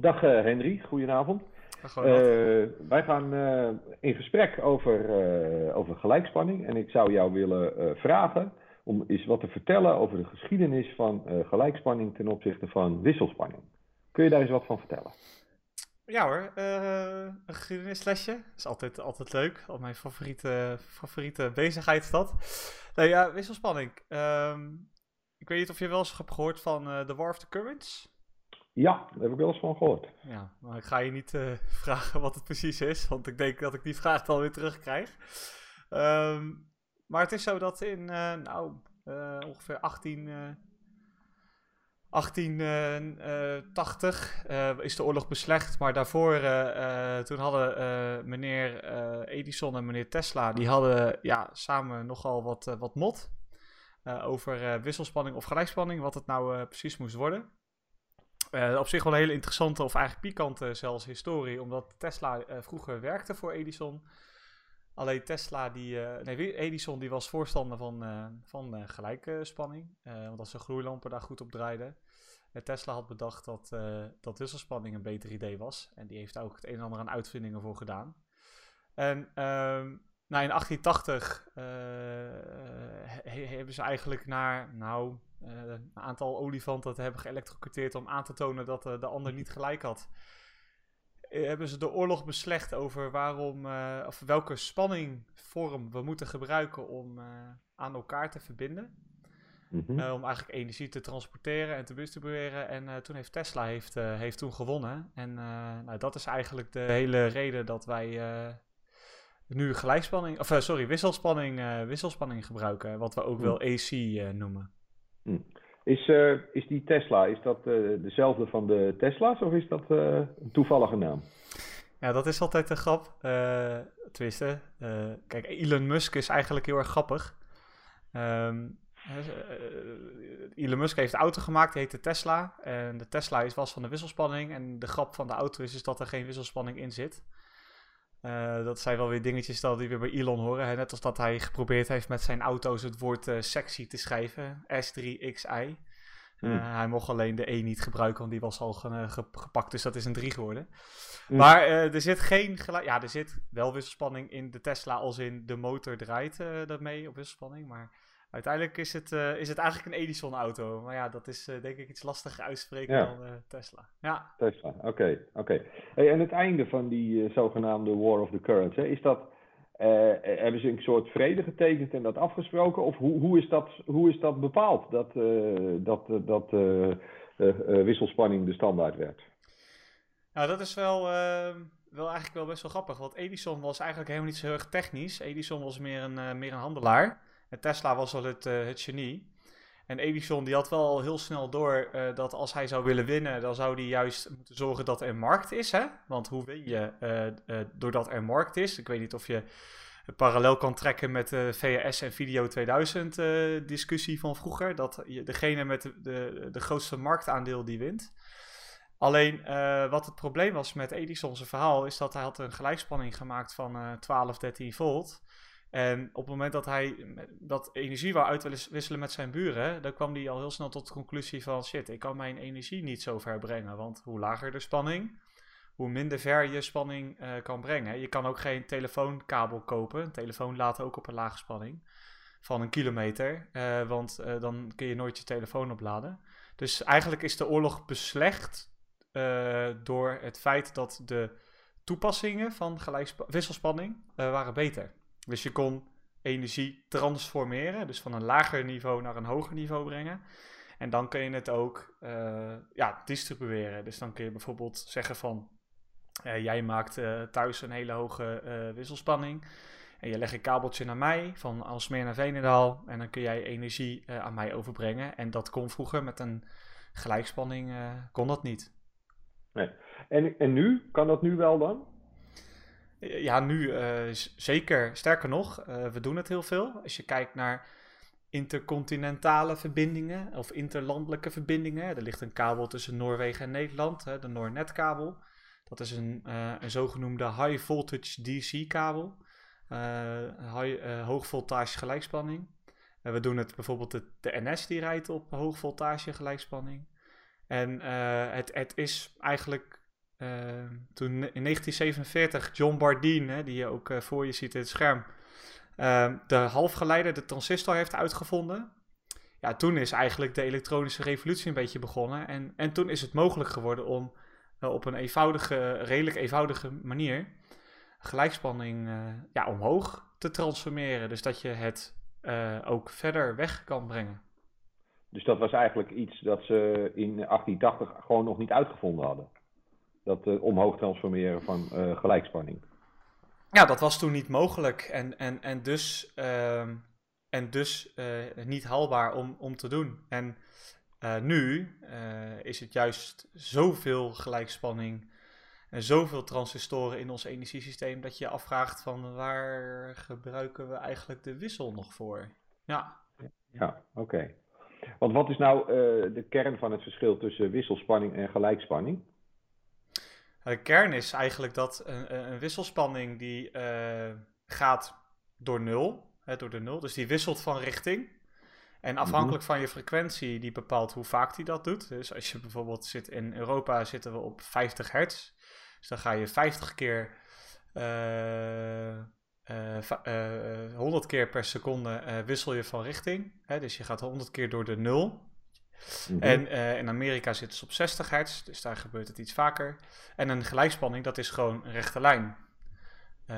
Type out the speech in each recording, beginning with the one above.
Dag uh, Henry, goedenavond. Uh, wij gaan uh, in gesprek over, over gelijkspanning en ik zou jou willen vragen om eens wat te vertellen over de geschiedenis van gelijkspanning ten opzichte van wisselspanning. Kun je daar eens wat van vertellen? Ja hoor, een geschiedenislesje is altijd, altijd leuk. Al mijn favoriete, favoriete bezigheid is dat. Nee, ja, wisselspanning. Um, ik weet niet of je wel eens hebt gehoord van The War of the Currents. Ja, daar heb ik wel eens van gehoord. Ja, maar ik ga je niet uh, vragen wat het precies is, want ik denk dat ik die vraag dan weer terugkrijg. Um, maar het is zo dat in uh, nou, uh, ongeveer 18, 1880 is de oorlog beslecht. Maar daarvoor, toen hadden meneer Edison en meneer Tesla, die hadden ja, samen nogal wat, wat mot over wisselspanning of gelijkspanning, wat het nou precies moest worden. Uh, op zich wel een hele interessante, of eigenlijk pikante zelfs historie, omdat Tesla uh, vroeger werkte voor Edison. Alleen Tesla, die, uh, nee, Edison die was voorstander van, van gelijkspanning, omdat zijn gloeilampen daar goed op draaiden. En Tesla had bedacht dat, dat wisselspanning een beter idee was. En die heeft ook het een en ander aan uitvindingen voor gedaan. En um, nou, in 1880 he hebben ze eigenlijk naar, nou, uh, een aantal olifanten te hebben geëlectrocuteerd om aan te tonen dat uh, de ander niet gelijk had. Hebben ze de oorlog beslecht over waarom, of welke spanningvorm we moeten gebruiken om aan elkaar te verbinden. Mm -hmm. om eigenlijk energie te transporteren en te distribueren. En toen heeft Tesla heeft, heeft toen gewonnen. En nou, dat is eigenlijk de hele reden dat wij nu gelijkspanning, of sorry, wisselspanning, wisselspanning gebruiken. Wat we ook wel AC noemen. Hm. Is, uh, is die Tesla, is dat dezelfde van de Tesla's of is dat een toevallige naam? Ja, dat is altijd een grap. tenminste, kijk, Elon Musk is eigenlijk heel erg grappig. Um, Elon Musk heeft de auto gemaakt, die heet de Tesla. En de Tesla is, was van de wisselspanning. En de grap van de auto is, is dat er geen wisselspanning in zit. Uh, dat zijn wel weer dingetjes die we bij Elon horen. Hè? Net als dat hij geprobeerd heeft met zijn auto's het woord uh, sexy te schrijven. S3XI. Uh, mm. Hij mocht alleen de E niet gebruiken, want die was al ge ge gepakt. Dus dat is een 3 geworden. Mm. Maar er zit geen. Ja, er zit wel wisselspanning in de Tesla, als in de motor draait daarmee op wisselspanning. Maar Uiteindelijk is het, uh, is het eigenlijk een Edison-auto. Maar ja, dat is uh, denk ik iets lastiger uitspreken ja. dan uh, Tesla. Ja. Tesla, oké. Okay, okay. hey, en het einde van die zogenaamde War of the Currents, hè, is dat, hebben ze een soort vrede getekend en dat afgesproken? Of hoe, hoe, is, dat, hoe is dat bepaald, dat, dat, dat wisselspanning de standaard werd? Nou, dat is wel, wel eigenlijk wel best wel grappig. Want Edison was eigenlijk helemaal niet zo heel erg technisch. Edison was meer een, meer een handelaar. En Tesla was al het, uh, het genie. En Edison die had wel heel snel door uh, dat als hij zou willen winnen, dan zou hij juist moeten zorgen dat er markt is. Hè? Want hoe win je uh, doordat er markt is? Ik weet niet of je parallel kan trekken met de VS en Video 2000 discussie van vroeger. Dat degene met de, de, de grootste marktaandeel die wint. Alleen wat het probleem was met Edison's verhaal is dat hij had een gelijkspanning gemaakt van 12, 13 volt. En op het moment dat hij dat energie wou uitwisselen met zijn buren, dan kwam hij al heel snel tot de conclusie van shit, ik kan mijn energie niet zo ver brengen. Want hoe lager de spanning, hoe minder ver je spanning uh, kan brengen. Je kan ook geen telefoonkabel kopen. Een telefoon laat ook op een lage spanning van een kilometer. Uh, want uh, dan kun je nooit je telefoon opladen. Dus eigenlijk is de oorlog beslecht door het feit dat de toepassingen van wisselspanning waren beter. Dus je kon energie transformeren, dus van een lager niveau naar een hoger niveau brengen. En dan kun je het ook uh, ja, distribueren. Dus dan kun je bijvoorbeeld zeggen van, uh, jij maakt uh, thuis een hele hoge wisselspanning. En je legt een kabeltje naar mij, van Alsmeer naar Veenendaal. En dan kun jij energie aan mij overbrengen. En dat kon vroeger met een gelijkspanning, kon dat niet. Nee. En, en nu? Kan dat nu wel dan? Ja, nu uh, zeker. Sterker nog, uh, we doen het heel veel. Als je kijkt naar intercontinentale verbindingen of interlandelijke verbindingen. Er ligt een kabel tussen Noorwegen en Nederland, de Noornetkabel. Dat is een, uh, een zogenoemde high voltage DC kabel. high, hoog voltage gelijkspanning. we doen het bijvoorbeeld de, de, NS die rijdt op hoog voltage gelijkspanning. En het, het is eigenlijk toen in 1947 John Bardeen, hè, die je ook voor je ziet in het scherm, de halfgeleider, de transistor heeft uitgevonden. Ja, toen is eigenlijk de elektronische revolutie een beetje begonnen. En, en toen is het mogelijk geworden om op een eenvoudige, redelijk eenvoudige manier gelijkspanning ja, omhoog te transformeren. Dus dat je het ook verder weg kan brengen. Dus dat was eigenlijk iets dat ze in 1880 gewoon nog niet uitgevonden hadden. Dat uh, omhoog transformeren van uh, gelijkspanning. Ja, dat was toen niet mogelijk en, en, en dus, uh, en dus uh, niet haalbaar om, om te doen. En nu is het juist zoveel gelijkspanning en zoveel transistoren in ons energiesysteem dat je je afvraagt van waar gebruiken we eigenlijk de wissel nog voor? Ja. Ja, oké. Want wat is nou uh, de kern van het verschil tussen wisselspanning en gelijkspanning? De kern is eigenlijk dat een, een wisselspanning die uh, gaat door nul, hè, door de nul, dus die wisselt van richting. En mhm. afhankelijk van je frequentie, die bepaalt hoe vaak die dat doet. Dus als je bijvoorbeeld zit in Europa, zitten we op 50 hertz. Dus dan ga je 50 keer uh, uh, uh, 100 keer per seconde eh, wissel je van richting. Hè? Dus je gaat 100 keer door de nul. Mhm. En uh, in Amerika zitten ze op 60 hertz, dus daar gebeurt het iets vaker. En een gelijkspanning, dat is gewoon een rechte lijn. Uh,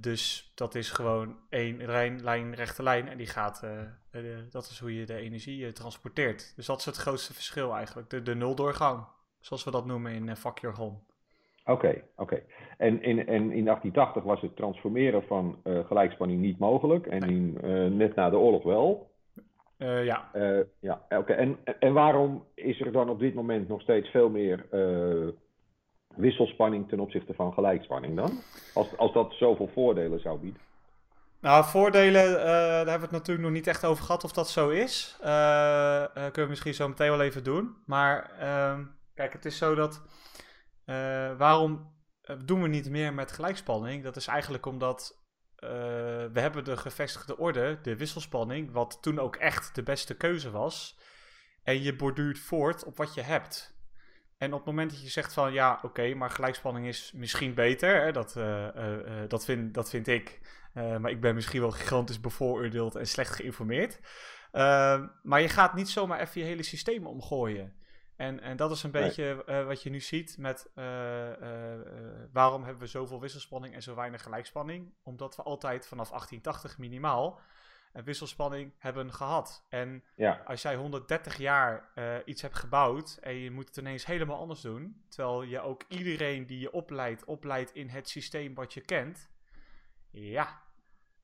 dus dat is gewoon één lijn, lijn, rechte lijn. En die gaat, uh, dat is hoe je de energie transporteert. Dus dat is het grootste verschil eigenlijk. De, de nuldoorgang, zoals we dat noemen in vakjargon. Oké, oké. En in, en in 1880 was het transformeren van gelijkspanning niet mogelijk. En in, net na de oorlog wel. Uh, ja. ja, oké. En, en waarom is er dan op dit moment nog steeds veel meer wisselspanning ten opzichte van gelijkspanning dan? Als, als dat zoveel voordelen zou bieden. Nou, voordelen, daar hebben we het natuurlijk nog niet echt over gehad of dat zo is. kunnen we misschien zo meteen wel even doen. Maar ehm, kijk, het is zo dat waarom eh, doen we niet meer met gelijkspanning? Dat is eigenlijk omdat we hebben de gevestigde orde, de wisselspanning, wat toen ook echt de beste keuze was. En je borduurt voort op wat je hebt. En op het moment dat je zegt van ja, oké, maar gelijkspanning is misschien beter, hè, dat, uh, uh, dat, vind, dat vind ik. maar ik ben misschien wel gigantisch bevooroordeeld en slecht geïnformeerd. maar je gaat niet zomaar even je hele systeem omgooien. En, en dat is een beetje uh, wat je nu ziet met uh, uh, waarom hebben we zoveel wisselspanning en zo weinig gelijkspanning? Omdat we altijd vanaf 1880 minimaal een wisselspanning hebben gehad. En ja. als jij 130 jaar iets hebt gebouwd en je moet het ineens helemaal anders doen, terwijl je ook iedereen die je opleidt, opleidt in het systeem wat je kent, ja,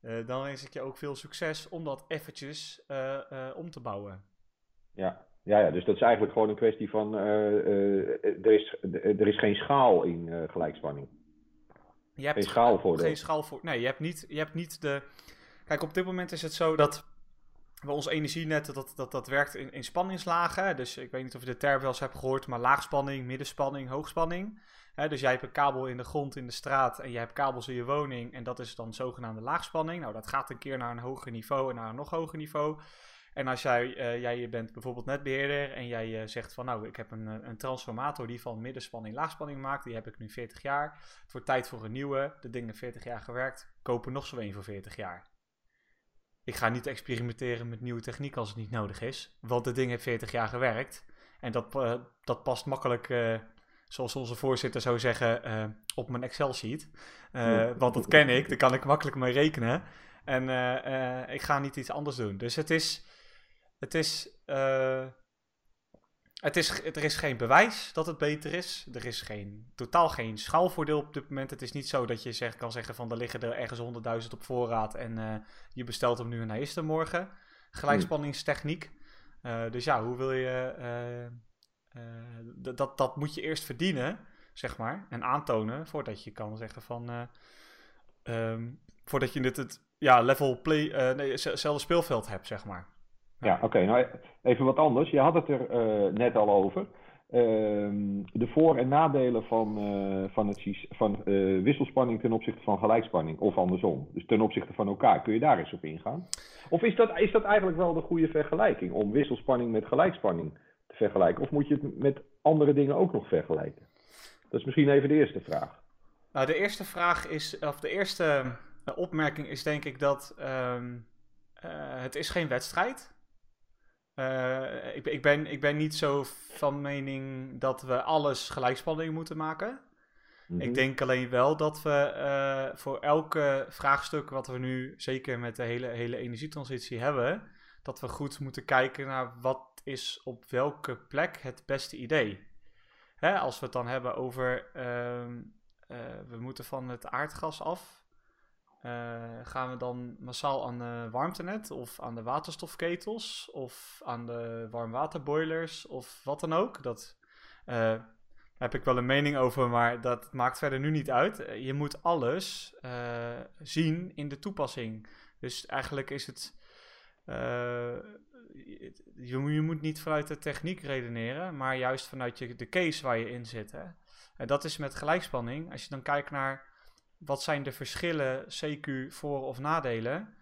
dan wens ik je ook veel succes om dat eventjes om te bouwen. Ja, ja, ja, dus dat is eigenlijk gewoon een kwestie van uh, uh, er, is, er is geen schaal in uh, gelijkspanning. Je hebt geen schaal voor. Geen schaal voor. Nee, je hebt, niet, je hebt niet de. Kijk, op dit moment is het zo dat we ons energienet, dat, dat, dat werkt in, in spanningslagen. Dus ik weet niet of je de term wel eens hebt gehoord, maar laagspanning, middenspanning, hoogspanning. He, dus jij hebt een kabel in de grond in de straat en jij hebt kabels in je woning en dat is dan zogenaamde laagspanning. Nou, dat gaat een keer naar een hoger niveau en naar een nog hoger niveau. En als jij, uh, jij bent bijvoorbeeld netbeheerder en jij uh, zegt van nou, ik heb een, een transformator die van middenspanning laagspanning maakt, die heb ik nu 40 jaar. Het wordt tijd voor een nieuwe, de dingen 40 jaar gewerkt, kopen nog zo een voor 40 jaar. Ik ga niet experimenteren met nieuwe techniek als het niet nodig is, want het ding heeft 40 jaar gewerkt. En dat, uh, dat past makkelijk, zoals onze voorzitter zou zeggen, op mijn Excel-sheet. Want dat ken ik, daar kan ik makkelijk mee rekenen. En ik ga niet iets anders doen. Dus het is het is, uh, het is, er is geen bewijs dat het beter is. Er is geen, totaal geen schaalvoordeel op dit moment. Het is niet zo dat je zeg, kan zeggen van er liggen er ergens 100.000 op voorraad en uh, je bestelt hem nu en hij is er morgen. Gelijkspanningstechniek. Uh, dus ja, hoe wil je. dat, dat moet je eerst verdienen, zeg maar, en aantonen voordat je kan zeggen van. Um, voordat je dit het ja, level play, nee, hetzelfde speelveld hebt, zeg maar. Ja, oké. Nou, even wat anders. Je had het er uh, net al over. Uh, de voor- en nadelen van, uh, van, het, van uh, wisselspanning ten opzichte van gelijkspanning, of andersom. Dus ten opzichte van elkaar. Kun je daar eens op ingaan? Of is dat, is dat eigenlijk wel de goede vergelijking om wisselspanning met gelijkspanning te vergelijken? Of moet je het met andere dingen ook nog vergelijken? Dat is misschien even de eerste vraag. Nou, de eerste vraag is, of de eerste opmerking is denk ik dat um, het is geen wedstrijd. Uh, ik, ik, ben, ik ben niet zo van mening dat we alles gelijkspanning moeten maken. Ik mhm. denk alleen wel dat we uh, voor elke vraagstuk wat we nu, zeker met de hele, hele energietransitie hebben, dat we goed moeten kijken naar wat is op welke plek het beste idee. Hè, als we het dan hebben over uh, we moeten van het aardgas af, gaan we dan massaal aan de warmtenet of aan de waterstofketels of aan de warmwaterboilers of wat dan ook. Dat heb ik wel een mening over, maar dat maakt verder nu niet uit. Eh, je moet alles zien in de toepassing. Dus eigenlijk is het. Je, je, moet niet vanuit de techniek redeneren, maar juist vanuit je, de case waar je in zit. Hè? En dat is met gelijkspanning. Als je dan kijkt naar wat zijn de verschillen, CQ, voor- of nadelen.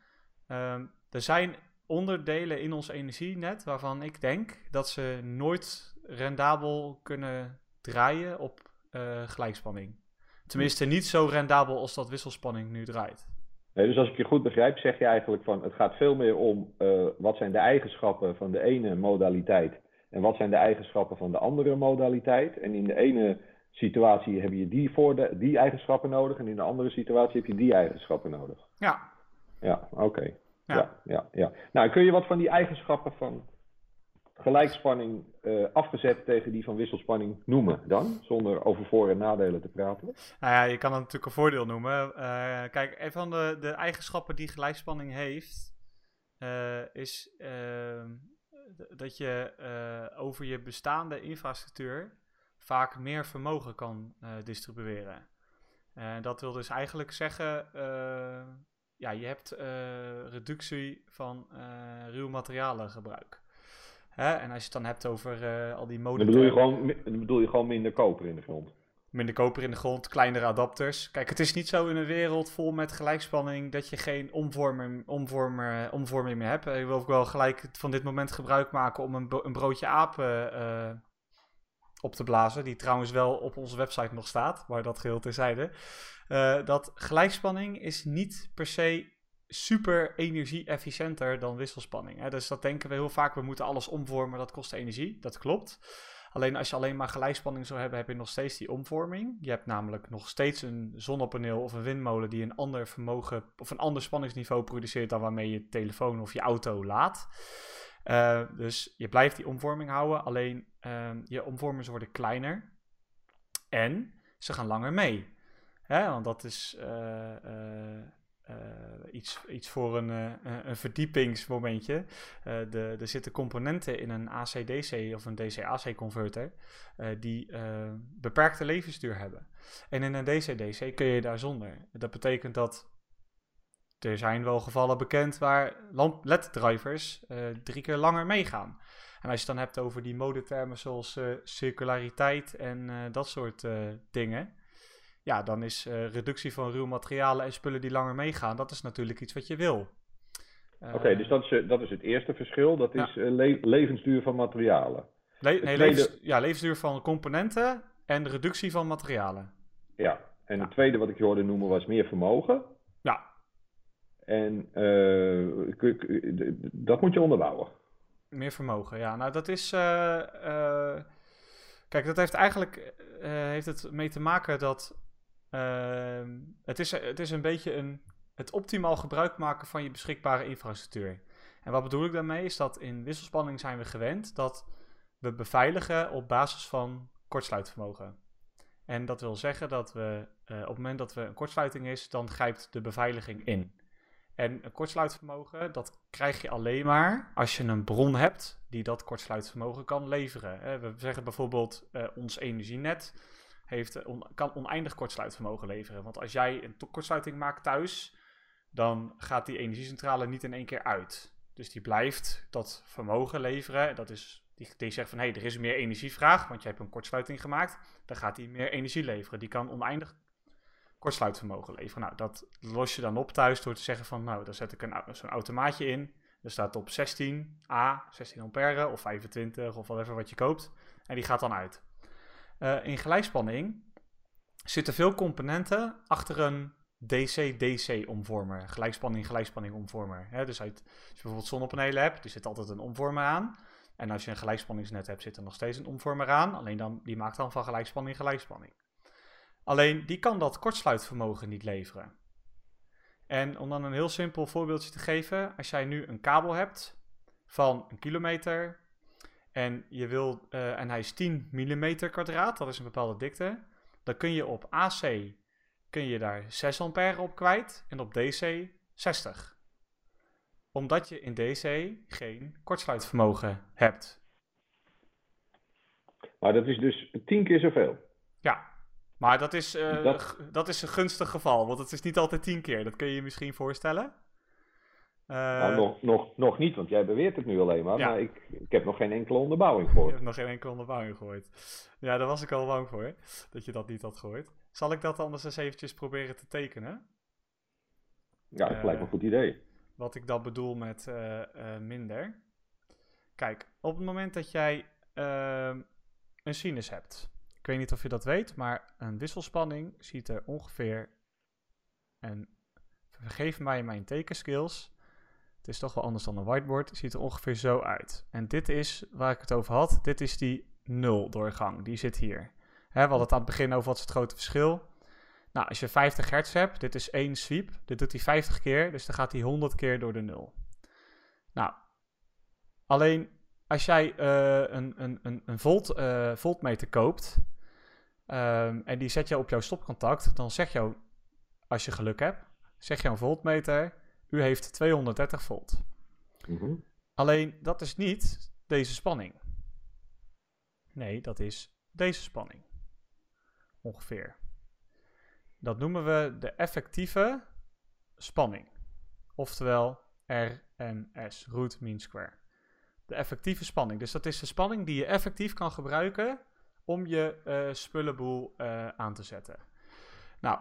Uh, er zijn onderdelen in ons energienet waarvan ik denk dat ze nooit rendabel kunnen draaien op uh, gelijkspanning. Tenminste, niet zo rendabel als dat wisselspanning nu draait. Nee, dus als ik je goed begrijp, zeg je eigenlijk van het gaat veel meer om uh, wat zijn de eigenschappen van de ene modaliteit en wat zijn de eigenschappen van de andere modaliteit. En in de ene situatie heb je die, voor de, die eigenschappen nodig en in de andere situatie heb je die eigenschappen nodig. Ja. Ja, oké. Ja. ja. Ja, ja, Nou, kun je wat van die eigenschappen van gelijkspanning uh, afgezet tegen die van wisselspanning noemen dan? Zonder over voor- en nadelen te praten. Nou ja, je kan het natuurlijk een voordeel noemen. Uh, kijk, een van de, de eigenschappen die gelijkspanning heeft, uh, is ehm, dat je over je bestaande infrastructuur vaak meer vermogen kan distribueren. dat wil dus eigenlijk zeggen, ja, je hebt reductie van ruw materialengebruik. Hè? En als je het dan hebt over al die mode. Dan bedoel, je gewoon, dan bedoel je gewoon minder koper in de grond. Minder koper in de grond, kleinere adapters. Kijk, het is niet zo in een wereld vol met gelijkspanning dat je geen omvormer, omvormer, omvorming meer hebt. Ik wil ook wel gelijk van dit moment gebruik maken om een, een broodje apen uh, op te blazen. Die trouwens wel op onze website nog staat, maar dat geheel terzijde. Uh, dat gelijkspanning is niet per se super energie-efficiënter dan wisselspanning. Hè? Dus dat denken we heel vaak, we moeten alles omvormen, dat kost energie. Dat klopt. Alleen als je alleen maar gelijkspanning zou hebben, heb je nog steeds die omvorming. Je hebt namelijk nog steeds een zonnepaneel of een windmolen die een ander vermogen of een ander spanningsniveau produceert dan waarmee je telefoon of je auto laat. Uh, dus je blijft die omvorming houden, alleen uh, je omvormers worden kleiner en ze gaan langer mee. Want dat is uh, uh, iets, iets voor een, een verdiepingsmomentje. de, er zitten componenten in een AC-DC of een DC-AC-converter die beperkte levensduur hebben. En in een DC-DC kun je daar zonder. Dat betekent dat er zijn wel gevallen bekend waar LED-drivers drie keer langer meegaan. En als je het dan hebt over die modetermen zoals circulariteit en dat soort dingen ja, dan is reductie van ruw materialen en spullen die langer meegaan, dat is natuurlijk iets wat je wil. Oké, dus dat is, dat is het eerste verschil, dat is le levensduur van materialen. Le nee, tweede... levens ja, levensduur van componenten en reductie van materialen. Ja, en ja. het tweede wat ik je hoorde noemen was meer vermogen. Ja. En dat moet je onderbouwen. Meer vermogen, ja. Nou, dat is. kijk, dat heeft eigenlijk heeft het mee te maken dat Uh, het, is, het is een beetje een, het optimaal gebruik maken van je beschikbare infrastructuur. En wat bedoel ik daarmee is dat in wisselspanning zijn we gewend dat we beveiligen op basis van kortsluitvermogen. En dat wil zeggen dat we op het moment dat er een kortsluiting is, dan grijpt de beveiliging in. En een kortsluitvermogen, dat krijg je alleen maar als je een bron hebt die dat kortsluitvermogen kan leveren. We zeggen bijvoorbeeld uh, ons energienet heeft, kan oneindig kortsluitvermogen leveren. Want als jij een kortsluiting maakt thuis, dan gaat die energiecentrale niet in één keer uit. Dus die blijft dat vermogen leveren. Dat is, die, die zegt van hé, hey, er is meer energievraag, want je hebt een kortsluiting gemaakt. Dan gaat die meer energie leveren. Die kan oneindig kortsluitvermogen leveren. Nou, dat los je dan op thuis door te zeggen van nou, dan zet ik zo'n automaatje in. Er staat op 16 A, 16 ampère of 25 of whatever wat je koopt. En die gaat dan uit. Uh, in gelijkspanning zitten veel componenten achter een DC-DC-omvormer. Gelijkspanning-gelijkspanning-omvormer. Dus als je bijvoorbeeld zonnepanelen hebt, er zit altijd een omvormer aan. En als je een gelijkspanningsnet hebt, zit er nog steeds een omvormer aan. Alleen dan, die maakt dan van gelijkspanning gelijkspanning. Alleen die kan dat kortsluitvermogen niet leveren. En om dan een heel simpel voorbeeldje te geven, als jij nu een kabel hebt van een kilometer en, je wil, uh, en hij is 10 mm kwadraat, dat is een bepaalde dikte, dan kun je op AC kun je daar 6 ampère op kwijt en op DC 60. Omdat je in DC geen kortsluitvermogen hebt. Maar dat is dus 10 keer zoveel. Ja, maar dat is, uh, dat... dat... is een gunstig geval, want het is niet altijd 10 keer. Dat kun je je misschien voorstellen. Uh, nou, nog, nog, nog niet, want jij beweert het nu alleen maar. Ja. Maar ik, ik heb nog geen enkele onderbouwing gehoord. Ik heb nog geen enkele onderbouwing gehoord. Ja, daar was ik al bang voor, dat je dat niet had gehoord. Zal ik dat anders eens eventjes proberen te tekenen? Ja, dat uh, lijkt me een goed idee. Wat ik dan bedoel met minder. Kijk, op het moment dat jij een sinus hebt. Ik weet niet of je dat weet, maar een wisselspanning ziet er ongeveer... En vergeef mij mijn tekenskills het is toch wel anders dan een whiteboard. Ziet er ongeveer zo uit. En dit is waar ik het over had. Dit is die nul doorgang. Die zit hier. Hè, we hadden het aan het begin over wat is het grote verschil. Nou, als je 50 hertz hebt, dit is één sweep. Dit doet hij 50 keer, dus dan gaat hij 100 keer door de nul. Nou, alleen als jij uh, een, een, een, een volt, uh, voltmeter koopt um, en die zet je op jouw stopcontact, dan zeg je, als je geluk hebt, zeg je een voltmeter u heeft 230 volt. Mm Alleen dat is niet deze spanning. Nee, dat is deze spanning. Ongeveer. Dat noemen we de effectieve spanning. Oftewel RMS, root mean square. De effectieve spanning. Dus dat is de spanning die je effectief kan gebruiken om je uh, spullenboel uh, aan te zetten. Nou,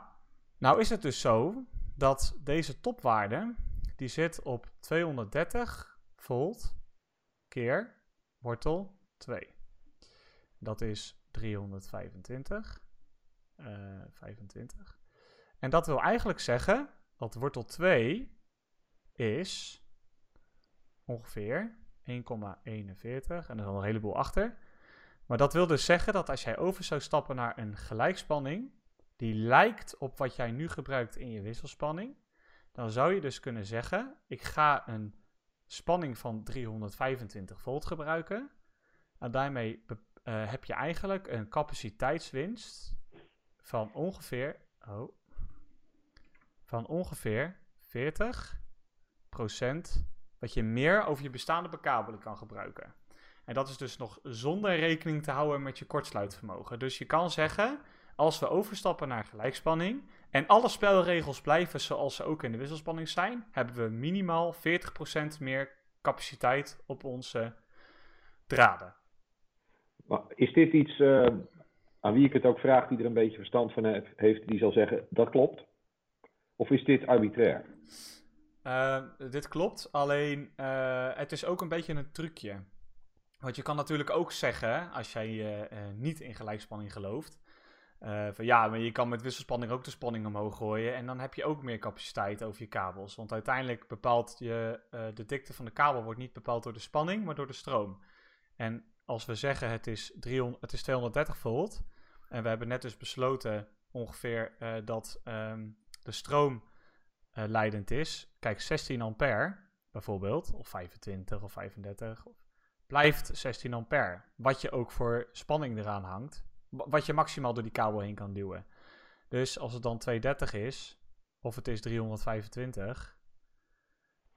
nou is het dus zo dat deze topwaarde, die zit op 230 volt keer wortel 2. Dat is 325. Uh, 25. En dat wil eigenlijk zeggen dat wortel 2 is ongeveer 1,41. En er is nog een heleboel achter. Maar dat wil dus zeggen dat als jij over zou stappen naar een gelijkspanning, die lijkt op wat jij nu gebruikt in je wisselspanning, dan zou je dus kunnen zeggen: ik ga een spanning van 325 volt gebruiken. En daarmee uh, heb je eigenlijk een capaciteitswinst van ongeveer, oh, van ongeveer 40% wat je meer over je bestaande bekabeling kan gebruiken. En dat is dus nog zonder rekening te houden met je kortsluitvermogen. Dus je kan zeggen, als we overstappen naar gelijkspanning en alle spelregels blijven zoals ze ook in de wisselspanning zijn, hebben we minimaal 40% meer capaciteit op onze draden. Maar is dit iets uh, aan wie ik het ook vraag, die er een beetje verstand van heeft, die zal zeggen dat klopt? Of is dit arbitrair? Uh, dit klopt, alleen uh, het is ook een beetje een trucje. Want je kan natuurlijk ook zeggen, als jij niet in gelijkspanning gelooft, uh, van ja, maar je kan met wisselspanning ook de spanning omhoog gooien. En dan heb je ook meer capaciteit over je kabels. Want uiteindelijk bepaalt je, uh, de dikte van de kabel wordt niet bepaald door de spanning, maar door de stroom. En als we zeggen het is, 300, het is 230 volt. En we hebben net dus besloten ongeveer uh, dat um, de stroom leidend is. Kijk, 16 ampère bijvoorbeeld, of 25 of 35, of, blijft 16 ampère. Wat je ook voor spanning eraan hangt wat je maximaal door die kabel heen kan duwen. Dus als het dan 230 is, of het is 325,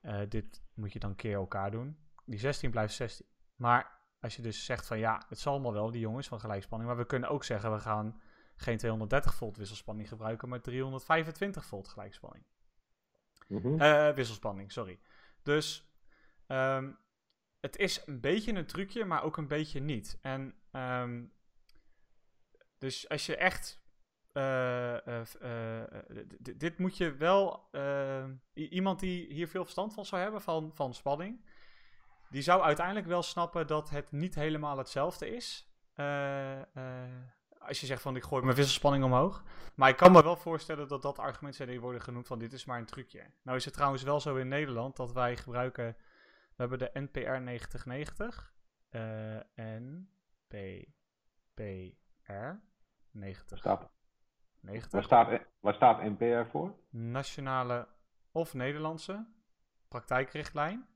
uh, eh, dit moet je dan keer elkaar doen. Die 16 blijft 16. Maar als je dus zegt van ja, het zal allemaal wel, die jongens van gelijkspanning. Maar we kunnen ook zeggen, we gaan geen 230 volt wisselspanning gebruiken, maar 325 volt gelijkspanning. Mm wisselspanning, sorry. Dus um, het is een beetje een trucje, maar ook een beetje niet. En um, dus als je echt. Uh, uh, dit moet je wel. iemand die hier veel verstand van zou hebben, van, van spanning. Die zou uiteindelijk wel snappen dat het niet helemaal hetzelfde is. als je zegt van ik gooi mijn wisselspanning omhoog. Maar ik kan me wel voorstellen dat dat argument zijn die worden genoemd van dit is maar een trucje. Nou is het trouwens wel zo in Nederland dat wij gebruiken, we hebben de NPR 9090. eh NPPR 90. Staat, 90. waar, staat, waar staat NPR voor? nationale of Nederlandse praktijkrichtlijn.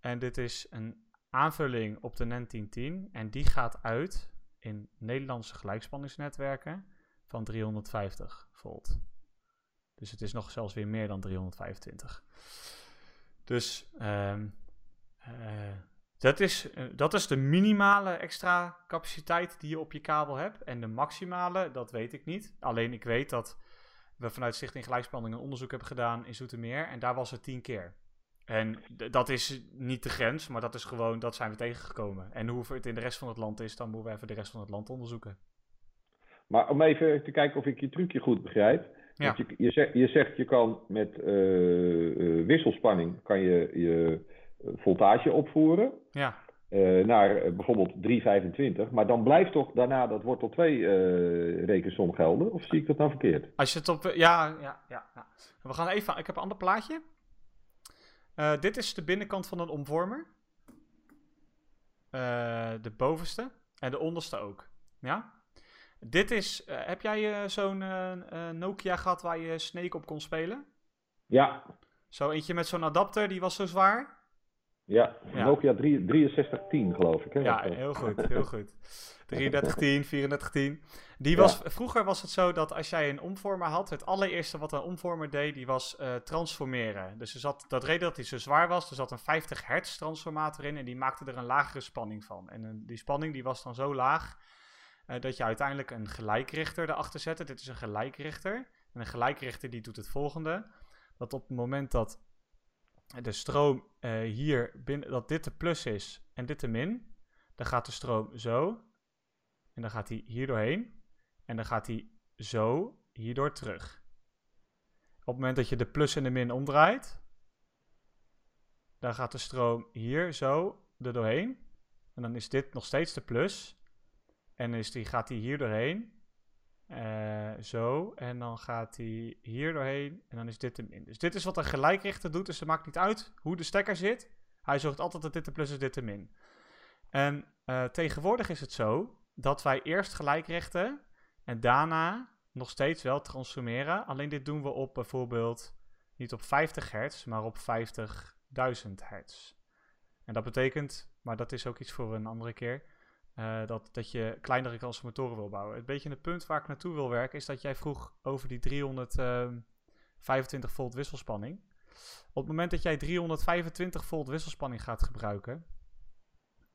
En dit is een aanvulling op de NEN 1010 en die gaat uit in Nederlandse gelijkspanningsnetwerken van 350 volt. Dus het is nog zelfs weer meer dan 325. Dus ehm, eh, dat, is, eh, dat is de minimale extra capaciteit die je op je kabel hebt. En de maximale, dat weet ik niet. Alleen ik weet dat we vanuit Stichting Gelijkspanning een onderzoek hebben gedaan in Zoetermeer. En daar was het 10 keer. En dat is niet de grens, maar dat is gewoon, dat zijn we tegengekomen. En hoe het in de rest van het land is, dan moeten we even de rest van het land onderzoeken. Maar om even te kijken of ik je trucje goed begrijp. Ja. Je, je, zegt, je zegt je kan met eh, eh, wisselspanning kan je, je eh, voltage opvoeren Ja, eh, naar eh, bijvoorbeeld 325. Maar dan blijft toch daarna dat wortel 2 eh rekensom gelden? Of zie ik dat nou verkeerd? als je het op. Ja, ja, ja. ja. We gaan even. Ik heb een ander plaatje. Dit is de binnenkant van een omvormer. De bovenste. En de onderste ook. Ja? Dit is. heb jij zo'n Nokia gehad waar je Snake op kon spelen? Ja, Zo eentje met zo'n adapter, die was zo zwaar. Ja. Nokia 3 6310 geloof ik. Hè? Ja, eh, heel goed, heel goed. 3310, 3410. Die was, Vroeger was het zo dat als jij een omvormer had, het allereerste wat een omvormer deed, die was eh, transformeren. Dus er zat, dat reden dat hij zo zwaar was, er zat een 50 hertz transformator in en die maakte er een lagere spanning van. En een- die spanning die was dan zo laag eh, dat je uiteindelijk een gelijkrichter erachter zette. Dit is een gelijkrichter. En een gelijkrichter die doet het volgende. Dat op het moment dat de stroom eh, hier binnen, dat dit de plus is en dit de min, dan gaat de stroom zo. En dan gaat hij hier doorheen. En dan gaat hij zo hierdoor terug. Op het moment dat je de plus en de min omdraait, dan gaat de stroom hier zo er doorheen. En dan is dit nog steeds de plus. En is die, gaat hij hier doorheen. Eh, zo. En dan gaat hij hier doorheen. En dan is dit de min. Dus dit is wat een gelijkrichter doet. Dus het maakt niet uit hoe de stekker zit. Hij zorgt altijd dat dit de plus is, dit de min. En eh, tegenwoordig is het zo dat wij eerst gelijk richten en daarna nog steeds wel transformeren. Alleen dit doen we op bijvoorbeeld niet op 50 hertz, maar op 50.000 hertz. En dat betekent, maar dat is ook iets voor een andere keer, eh, dat, dat je kleinere transformatoren wil bouwen. Het beetje het punt waar ik naartoe wil werken is dat jij vroeg over die 325 volt wisselspanning. Op het moment dat jij 325 volt wisselspanning gaat gebruiken,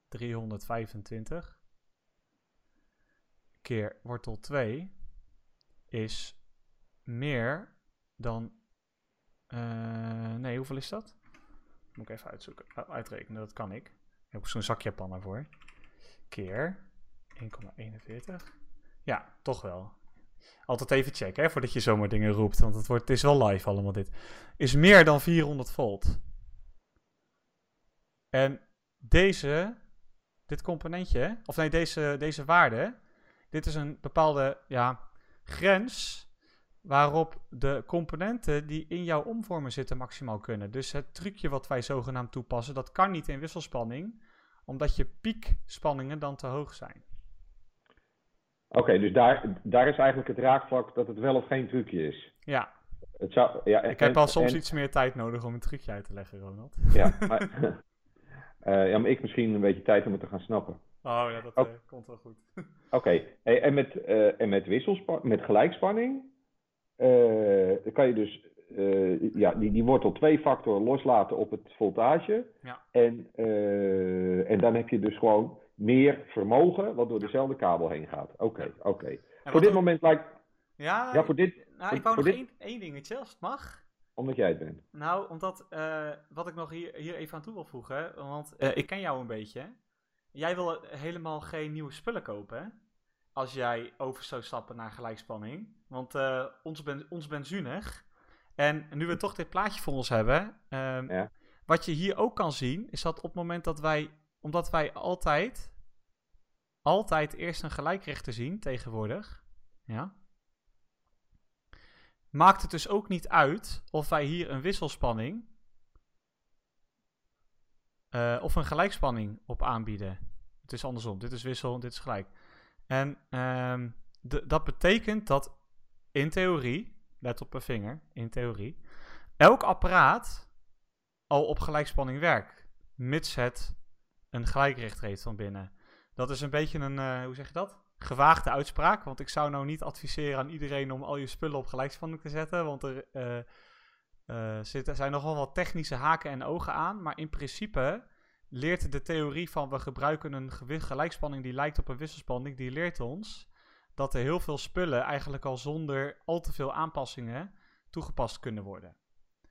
325 keer wortel 2 is meer dan. eh, nee, hoeveel is dat? Moet ik even uitzoeken, uitrekenen, dat kan ik. Ik heb zo'n zakje pannen voor. Keer 1,41. Ja, toch wel. Altijd even checken, hè, voordat je zomaar dingen roept. Want het, wordt, het is wel live allemaal dit. Is meer dan 400 volt. En deze, dit componentje, of nee, deze, deze waarde, dit is een bepaalde ja, grens waarop de componenten die in jouw omvormer zitten maximaal kunnen. Dus het trucje wat wij zogenaamd toepassen, dat kan niet in wisselspanning, omdat je piekspanningen dan te hoog zijn. Oké, dus daar, daar is eigenlijk het raakvlak dat het wel of geen trucje is. Ja, Het zou, ja, ik heb al soms en- iets meer tijd nodig om een trucje uit te leggen, Ronald. Ja, maar, eh, ja, maar ik misschien een beetje tijd om het te gaan snappen. Oh ja, dat Oh. eh, komt wel goed. Oké, hey, en met, eh, en met wisselspanning, met gelijkspanning, eh, kan je dus eh, ja, die, die wortel 2 factor loslaten op het voltage. Ja. En, eh, en dan heb je dus gewoon meer vermogen wat door dezelfde kabel heen gaat. Oké, oké. Voor dit moment lijkt, Ja, ja, voor dit, nou, ik wou nog één, één dingetje, als het mag. omdat jij het bent. Nou, omdat eh, wat ik nog hier, hier even aan toe wil voegen, want ik ken jou een beetje. Jij wil helemaal geen nieuwe spullen kopen, hè? Als jij over zou stappen naar gelijkspanning. Want eh, ons, ben, ons bent zuinig. En nu we toch dit plaatje voor ons hebben. ehm, Ja. Wat je hier ook kan zien, is dat op het moment dat wij, omdat wij altijd altijd eerst een gelijkrechter zien tegenwoordig. Ja. Maakt het dus ook niet uit of wij hier een wisselspanning uh, of een gelijkspanning op aanbieden. Het is andersom. Dit is wissel, dit is gelijk. En um, dat betekent dat in theorie, let op mijn vinger, in theorie, elk apparaat al op gelijkspanning werkt, mits het een gelijkrecht heeft van binnen. Dat is een beetje een, uh, hoe zeg je dat? Gewaagde uitspraak, want ik zou nou niet adviseren aan iedereen om al je spullen op gelijkspanning te zetten, want er uh, zitten, zijn nogal wat technische haken en ogen aan, maar in principe leert de theorie van we gebruiken een gelijkspanning die lijkt op een wisselspanning, die leert ons dat er heel veel spullen eigenlijk al zonder al te veel aanpassingen toegepast kunnen worden.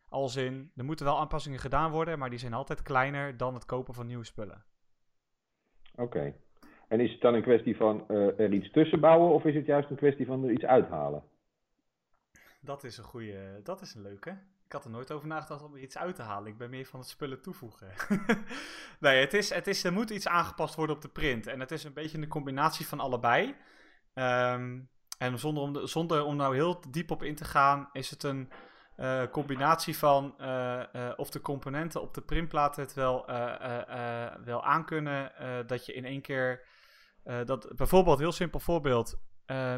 Als in, er moeten wel aanpassingen gedaan worden, maar die zijn altijd kleiner dan het kopen van nieuwe spullen. Oké. En is het dan een kwestie van uh, er iets tussen bouwen of is het juist een kwestie van er iets uithalen? Dat is een goede, dat is een leuke. Ik had er nooit over nagedacht om er iets uit te halen. Ik ben meer van het spullen toevoegen. nee, het is, het is, er moet iets aangepast worden op de print. En het is een beetje een combinatie van allebei. Um, en zonder om, de, zonder om nou heel diep op in te gaan, is het een uh, combinatie van uh, uh, of de componenten op de printplaat het wel, wel aankunnen. dat je in één keer, dat, bijvoorbeeld, heel simpel voorbeeld,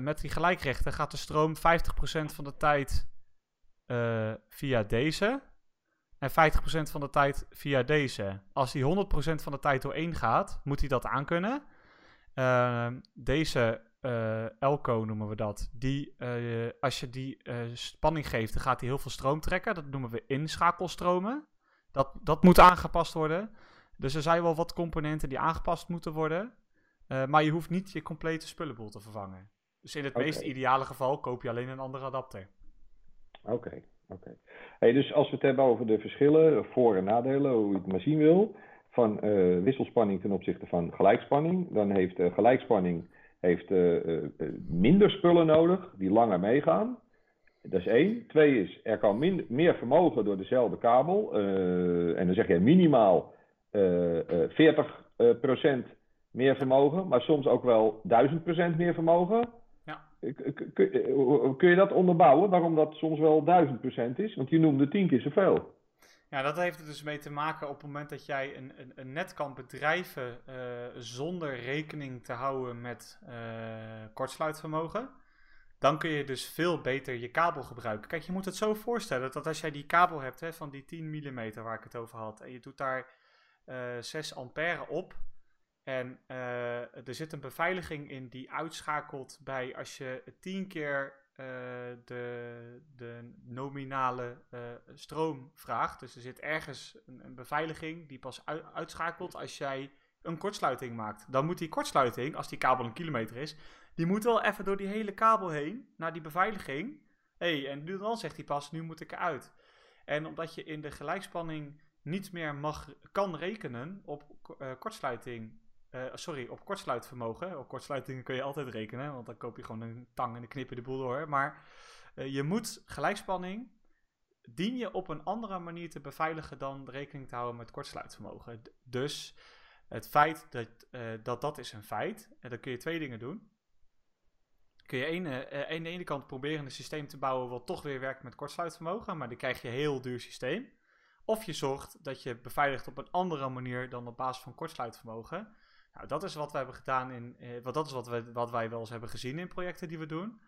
met die gelijkrechten gaat de stroom 50% van de tijd via deze en 50% van de tijd via deze. Als die 100% van de tijd doorheen gaat, moet hij dat aankunnen. Ehm, deze uh, Elco noemen we dat. Die, uh, als je die uh, spanning geeft, dan gaat hij heel veel stroom trekken. Dat noemen we inschakelstromen. Dat, dat moet aangepast worden. Dus er zijn wel wat componenten die aangepast moeten worden. maar je hoeft niet je complete spullenboel te vervangen. Dus in het meest ideale geval koop je alleen een andere adapter. Oké, oké. Hey, dus als we het hebben over de verschillen, voor- en nadelen, hoe je het maar zien wil, van wisselspanning ten opzichte van gelijkspanning, dan heeft gelijkspanning heeft uh, minder spullen nodig die langer meegaan. Dat is één. Twee is, er kan meer vermogen door dezelfde kabel. En dan zeg je minimaal 40% meer vermogen, maar soms ook wel 1000% meer vermogen. Ja. Kun, kun je dat onderbouwen, waarom dat soms wel 1000% is? Want je noemde tien keer zoveel. Ja, dat heeft er dus mee te maken op het moment dat jij een, een, een net kan bedrijven uh, zonder rekening te houden met uh, kortsluitvermogen. Dan kun je dus veel beter je kabel gebruiken. Kijk, je moet het zo voorstellen dat als jij die kabel hebt hè, van die 10 mm waar ik het over had. En je doet daar uh, eh, 6 ampère op. En er zit een beveiliging in die uitschakelt bij als je 10 keer de, de nominale uh, stroom vraagt. Dus er zit ergens een, beveiliging die pas uitschakelt als jij een kortsluiting maakt. Dan moet die kortsluiting, als die kabel een kilometer is, die moet wel even door die hele kabel heen naar die beveiliging. hey, en nu dan zegt hij pas, nu moet ik eruit. En omdat je in de gelijkspanning niet meer mag, kan rekenen op uh, kortsluiting uh, sorry, op kortsluitvermogen. Op kortsluitingen kun je altijd rekenen, want dan koop je gewoon een tang en dan knip je de boel door. Maar uh, je moet gelijkspanning, dien je op een andere manier te beveiligen dan rekening te houden met kortsluitvermogen. Dus het feit dat, uh, dat dat is een feit, en dan kun je twee dingen doen. Kun je ene, aan de ene kant proberen een systeem te bouwen wat toch weer werkt met kortsluitvermogen, maar dan krijg je een heel duur systeem. Of je zorgt dat je beveiligt op een andere manier dan op basis van kortsluitvermogen. Nou, dat is wat we hebben gedaan in. Eh, wat, dat is wat, we, wat wij wel eens hebben gezien in projecten die we doen.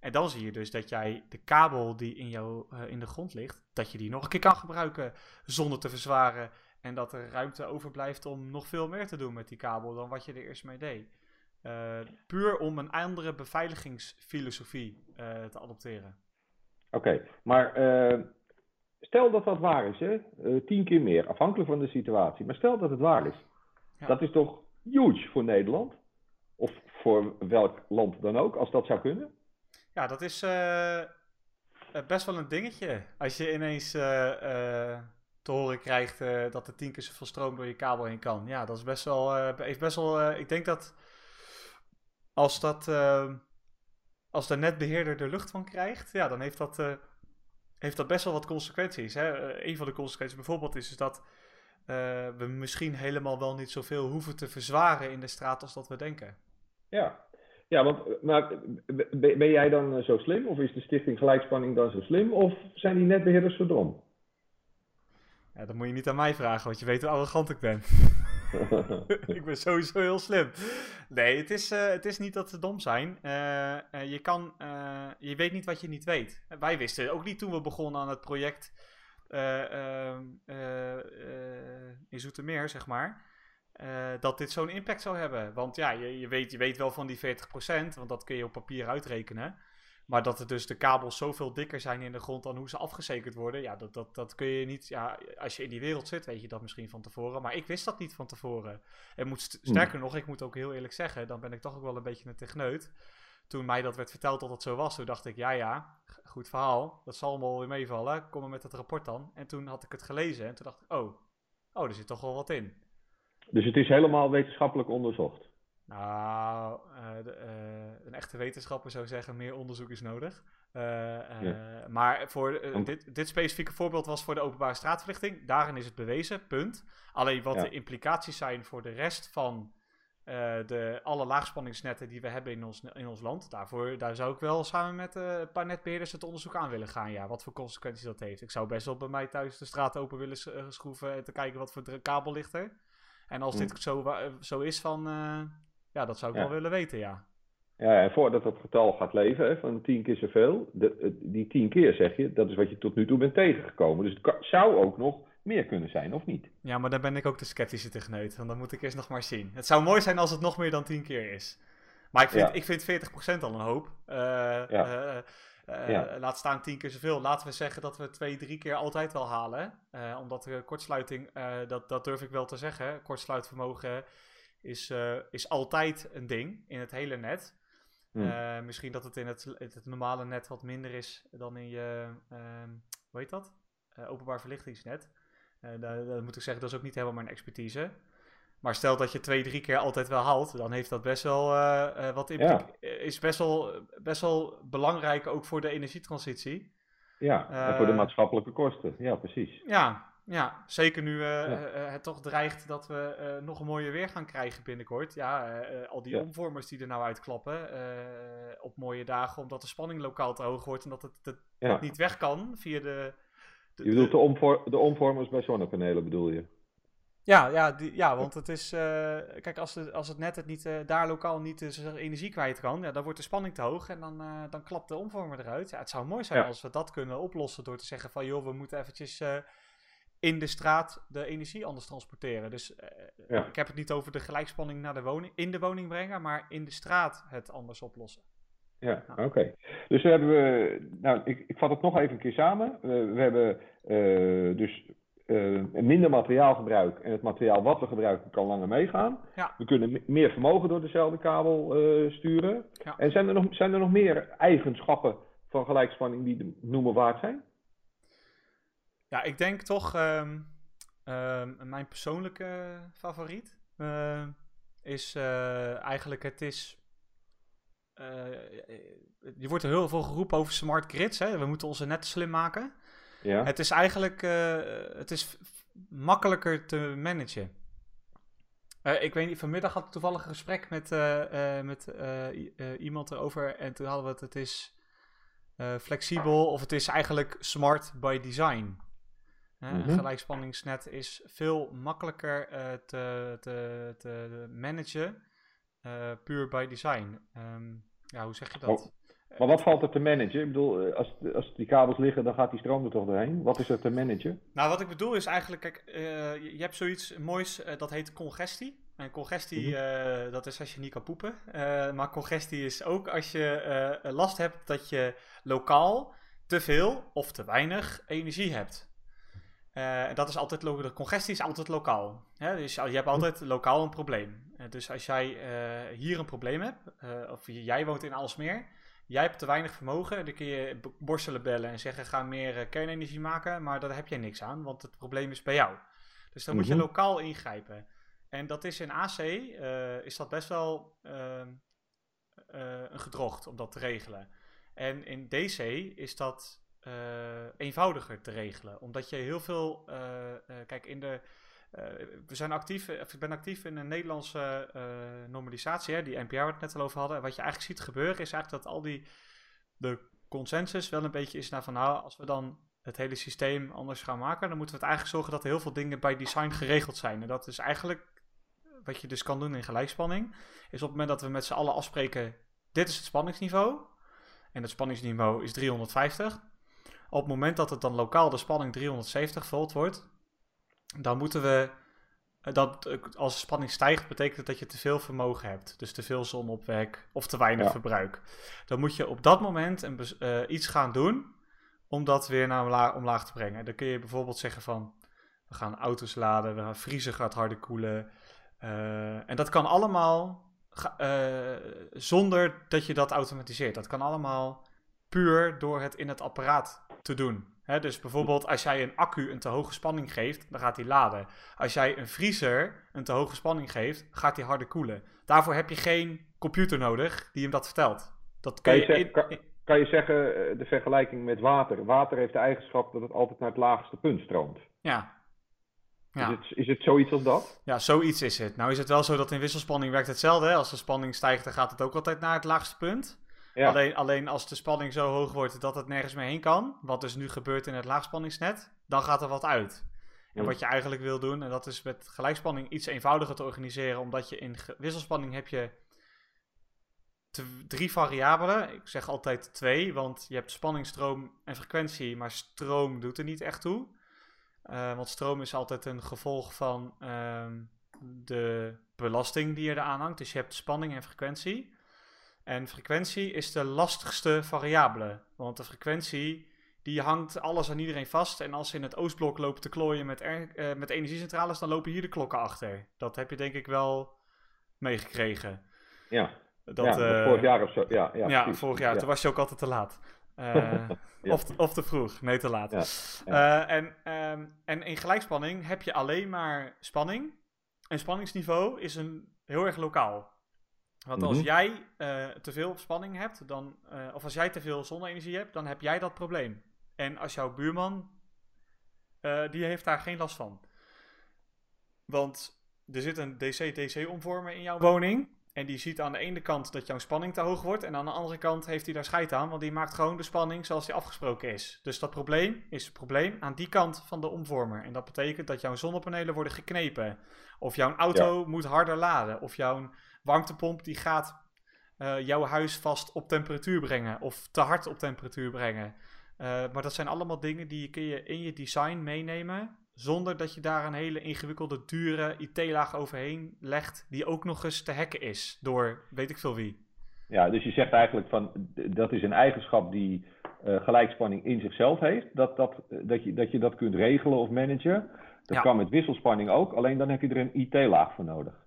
En dan zie je dus dat jij de kabel die in, jou, uh, in de grond ligt, dat je die nog een keer kan gebruiken zonder te verzwaren. En dat er ruimte overblijft om nog veel meer te doen met die kabel dan wat je er eerst mee deed. Uh, puur om een andere beveiligingsfilosofie uh, te adopteren. Oké, maar stel dat dat waar is, hè? tien keer meer, afhankelijk van de situatie. Maar stel dat het waar is. Ja. Dat is toch huge voor Nederland. Of voor welk land dan ook, als dat zou kunnen. Ja, dat is uh, best wel een dingetje. Als je ineens uh, te horen krijgt dat er tien keer zoveel stroom door je kabel heen kan. Ja, dat is best wel. heeft best wel ik denk dat als dat. als de netbeheerder er lucht van krijgt, ja, dan heeft dat, heeft dat best wel wat consequenties. Hè? een van de consequenties bijvoorbeeld is, is dat we misschien helemaal wel niet zoveel hoeven te verzwaren in de straat als dat we denken. Ja, ja want maar, ben jij dan zo slim? Of is de Stichting Gelijkspanning dan zo slim? Of zijn die netbeheerders zo dom? Ja, dat moet je niet aan mij vragen, want je weet hoe arrogant ik ben. ik ben sowieso heel slim. Nee, het is, uh, het is niet dat ze dom zijn. Uh, uh, je, kan, je weet niet wat je niet weet. Wij wisten ook niet toen we begonnen aan het project in Zoetermeer, zeg maar. dat dit zo'n impact zou hebben. Want ja, je, je, weet, je weet wel van die 40%, want dat kun je op papier uitrekenen. Maar dat er dus de kabels zoveel dikker zijn in de grond dan hoe ze afgezekerd worden. Ja, dat, dat, dat kun je niet. Ja, als je in die wereld zit, weet je dat misschien van tevoren. Maar ik wist dat niet van tevoren. En moet, hmm. sterker nog, ik moet ook heel eerlijk zeggen, dan ben ik toch ook wel een beetje een techneut. Toen mij dat werd verteld dat het zo was, toen dacht ik, ja ja, goed verhaal. Dat zal allemaal weer meevallen. Kom maar met het rapport dan. En toen had ik het gelezen en toen dacht ik, oh, oh, er zit toch wel wat in. Dus het is helemaal wetenschappelijk onderzocht? Nou, uh, de, uh, een echte wetenschapper zou zeggen, meer onderzoek is nodig. Uh, ja. Maar voor dit, dit specifieke voorbeeld was voor de openbare straatverlichting. Daarin is het bewezen, punt. Alleen wat ja. de implicaties zijn voor de rest van de, alle laagspanningsnetten die we hebben in ons, in ons land. Daarvoor daar zou ik wel samen met een paar netbeheerders het onderzoek aan willen gaan. Ja, wat voor consequenties dat heeft. Ik zou best wel bij mij thuis de straat open willen schroeven en te kijken wat voor kabel ligt er. En als mm. dit zo, zo is van ja, dat zou ik wel willen weten, ja. Ja, en voordat dat getal gaat leven, hè, van tien keer zoveel, de, die tien keer zeg je, dat is wat je tot nu toe bent tegengekomen. Dus het zou ook nog meer kunnen zijn, of niet? Ja, maar daar ben ik ook de sceptische techneut, want dan moet ik eerst nog maar zien. Het zou mooi zijn als het nog meer dan tien keer is. Maar ik vind, ja. ik vind 40% al een hoop. Uh, ja. Uh, laat staan tien keer zoveel. Laten we zeggen dat we twee, drie keer altijd wel halen. omdat de kortsluiting, dat, dat durf ik wel te zeggen. Kortsluitvermogen is, is altijd een ding in het hele net. Hmm. Misschien dat het in het, het, normale net wat minder is dan in je, uh, hoe heet dat? Openbaar verlichtingsnet. Dat moet ik zeggen, dat is ook niet helemaal mijn expertise. Maar stel dat je twee, drie keer altijd wel haalt, dan heeft dat best wel wat ja. is best wel, best wel belangrijk ook voor de energietransitie. Ja, en voor de maatschappelijke kosten. Ja, precies. Ja, ja, zeker nu uh, het toch dreigt dat we uh, nog een mooie weer gaan krijgen binnenkort. Ja, al die omvormers die er nou uitklappen op mooie dagen, omdat de spanning lokaal te hoog wordt en dat het, het niet weg kan via de... de je bedoelt de, omvor de omvormers bij zonnepanelen, bedoel je? Ja, ja, die, ja want het is. kijk, als, de, als het net het niet, daar lokaal niet de energie kwijt kan, ja, dan wordt de spanning te hoog en dan, dan klapt de omvormer eruit. Ja, het zou mooi zijn als we dat kunnen oplossen door te zeggen van joh, we moeten eventjes in de straat de energie anders transporteren. Dus uh, ik heb het niet over de gelijkspanning naar de woning, in de woning brengen, maar in de straat het anders oplossen. Ja, oké. Okay. Dus we hebben, nou, ik, ik vat het nog even een keer samen. Uh, we hebben uh, dus minder materiaalgebruik en het materiaal wat we gebruiken kan langer meegaan. Ja. We kunnen meer vermogen door dezelfde kabel sturen. Ja. En zijn er, nog, zijn er nog meer eigenschappen van gelijkspanning die noemen waard zijn? Ja, ik denk toch um, mijn persoonlijke favoriet uh, is uh, eigenlijk het is. Uh, je wordt er heel veel geroepen over smart grids. Hè? We moeten onze netten slim maken. Ja. Het is eigenlijk het is makkelijker te managen. ik weet niet, vanmiddag had ik toevallig een gesprek met, met iemand erover. En toen hadden we het, het is flexibel of het is eigenlijk smart by design. Een mhm. gelijkspanningsnet is veel makkelijker te, te, te managen, puur by design. Um, ja, hoe zeg je dat? Oh, maar wat valt er te managen? Ik bedoel, eh, als, als die kabels liggen, dan gaat die stroom er toch doorheen. Wat is er te managen? Nou, wat ik bedoel is eigenlijk, kijk, je, je, hebt zoiets moois, dat heet congestie. En congestie, mm dat is als je niet kan poepen. maar congestie is ook als je last hebt dat je lokaal te veel of te weinig energie hebt. Uh, dat is altijd de congestie is altijd lokaal. Hè? Dus je hebt altijd lokaal een probleem. Uh, dus als jij hier een probleem hebt, of jij woont in Alsmeer, jij hebt te weinig vermogen, dan kun je borstelen bellen en zeggen: ga meer kernenergie maken, maar daar heb jij niks aan, want het probleem is bij jou. Dus dan moet je mhm. lokaal ingrijpen. En dat is in AC is dat best wel ehm, een gedrocht om dat te regelen. En in DC is dat eenvoudiger te regelen. Omdat je heel veel. Uh, uh, kijk, in de. we zijn actief, ik ben actief in een Nederlandse normalisatie, hè, die NPR we het net al over hadden. En wat je eigenlijk ziet gebeuren is eigenlijk dat al die, de consensus wel een beetje is naar van nou, als we dan het hele systeem anders gaan maken, dan moeten we het eigenlijk zorgen dat er heel veel dingen bij design geregeld zijn. En dat is eigenlijk wat je dus kan doen in gelijkspanning, is op het moment dat we met z'n allen afspreken, dit is het spanningsniveau, en het spanningsniveau is 350. Op het moment dat het dan lokaal de spanning 370 volt wordt, dan moeten we, eh, dat, eh, als de spanning stijgt, betekent dat je te veel vermogen hebt. Dus te veel zonopwek of te weinig verbruik. Dan moet je op dat moment een, uh, iets gaan doen om dat weer naar omlaag, omlaag te brengen. Dan kun je bijvoorbeeld zeggen van, we gaan auto's laden, we gaan vriezen gaat harder koelen. Uh, en dat kan allemaal uh, zonder dat je dat automatiseert. Dat kan allemaal puur door het in het apparaat te doen. He, dus bijvoorbeeld als jij een accu een te hoge spanning geeft, dan gaat hij laden. Als jij een vriezer een te hoge spanning geeft, gaat hij harder koelen. Daarvoor heb je geen computer nodig die hem dat vertelt. Dat kan, je, in, kan je zeggen, eh, de vergelijking met water. Water heeft de eigenschap dat het altijd naar het laagste punt stroomt. Ja. ja. Is, het, is het zoiets als dat? Ja, zoiets is het. Nou is het wel zo dat in wisselspanning werkt hetzelfde. Hè? Als de spanning stijgt, dan gaat het ook altijd naar het laagste punt. Ja. Alleen, alleen als de spanning zo hoog wordt dat het nergens meer heen kan, wat dus nu gebeurt in het laagspanningsnet, dan gaat er wat uit. En wat je eigenlijk wil doen, en dat is met gelijkspanning iets eenvoudiger te organiseren, omdat je in wisselspanning heb je drie variabelen. Ik zeg altijd twee, want je hebt spanning, stroom en frequentie, maar stroom doet er niet echt toe. Uh, want stroom is altijd een gevolg van uh, de belasting die je eraan hangt. Dus je hebt spanning en frequentie. En frequentie is de lastigste variabele. Want de frequentie die hangt alles aan iedereen vast. En als ze in het Oostblok lopen te klooien met, er, uh, met energiecentrales, dan lopen hier de klokken achter. Dat heb je denk ik wel meegekregen. Ja. Dat, ja, vorig jaar of zo. Ja, ja, ja vorig jaar. Toen was je ook altijd te laat. Uh, of, of te vroeg. Nee, te laat. Uh, en, um, en in gelijkspanning heb je alleen maar spanning. En spanningsniveau is een, heel erg lokaal. Want als mm -hmm. jij uh, te veel spanning hebt, dan, of als jij te veel zonne-energie hebt, dan heb jij dat probleem. En als jouw buurman, die heeft daar geen last van. Want er zit een DC-DC-omvormer in jouw woning. En die ziet aan de ene kant dat jouw spanning te hoog wordt. En aan de andere kant heeft hij daar scheid aan. Want die maakt gewoon de spanning zoals die afgesproken is. Dus dat probleem is het probleem aan die kant van de omvormer. En dat betekent dat jouw zonnepanelen worden geknepen. Of jouw auto moet harder laden. Of jouw warmtepomp die gaat uh, jouw huis vast op temperatuur brengen. Of te hard op temperatuur brengen. Uh, maar dat zijn allemaal dingen die kun je in je design meenemen zonder dat je daar een hele ingewikkelde, dure IT-laag overheen legt, die ook nog eens te hacken is door weet ik veel wie. Ja, dus je zegt eigenlijk van dat is een eigenschap die uh, gelijkspanning in zichzelf heeft, dat, dat, dat, je, dat je dat kunt regelen of managen. Dat kan met wisselspanning ook, alleen dan heb je er een IT-laag voor nodig.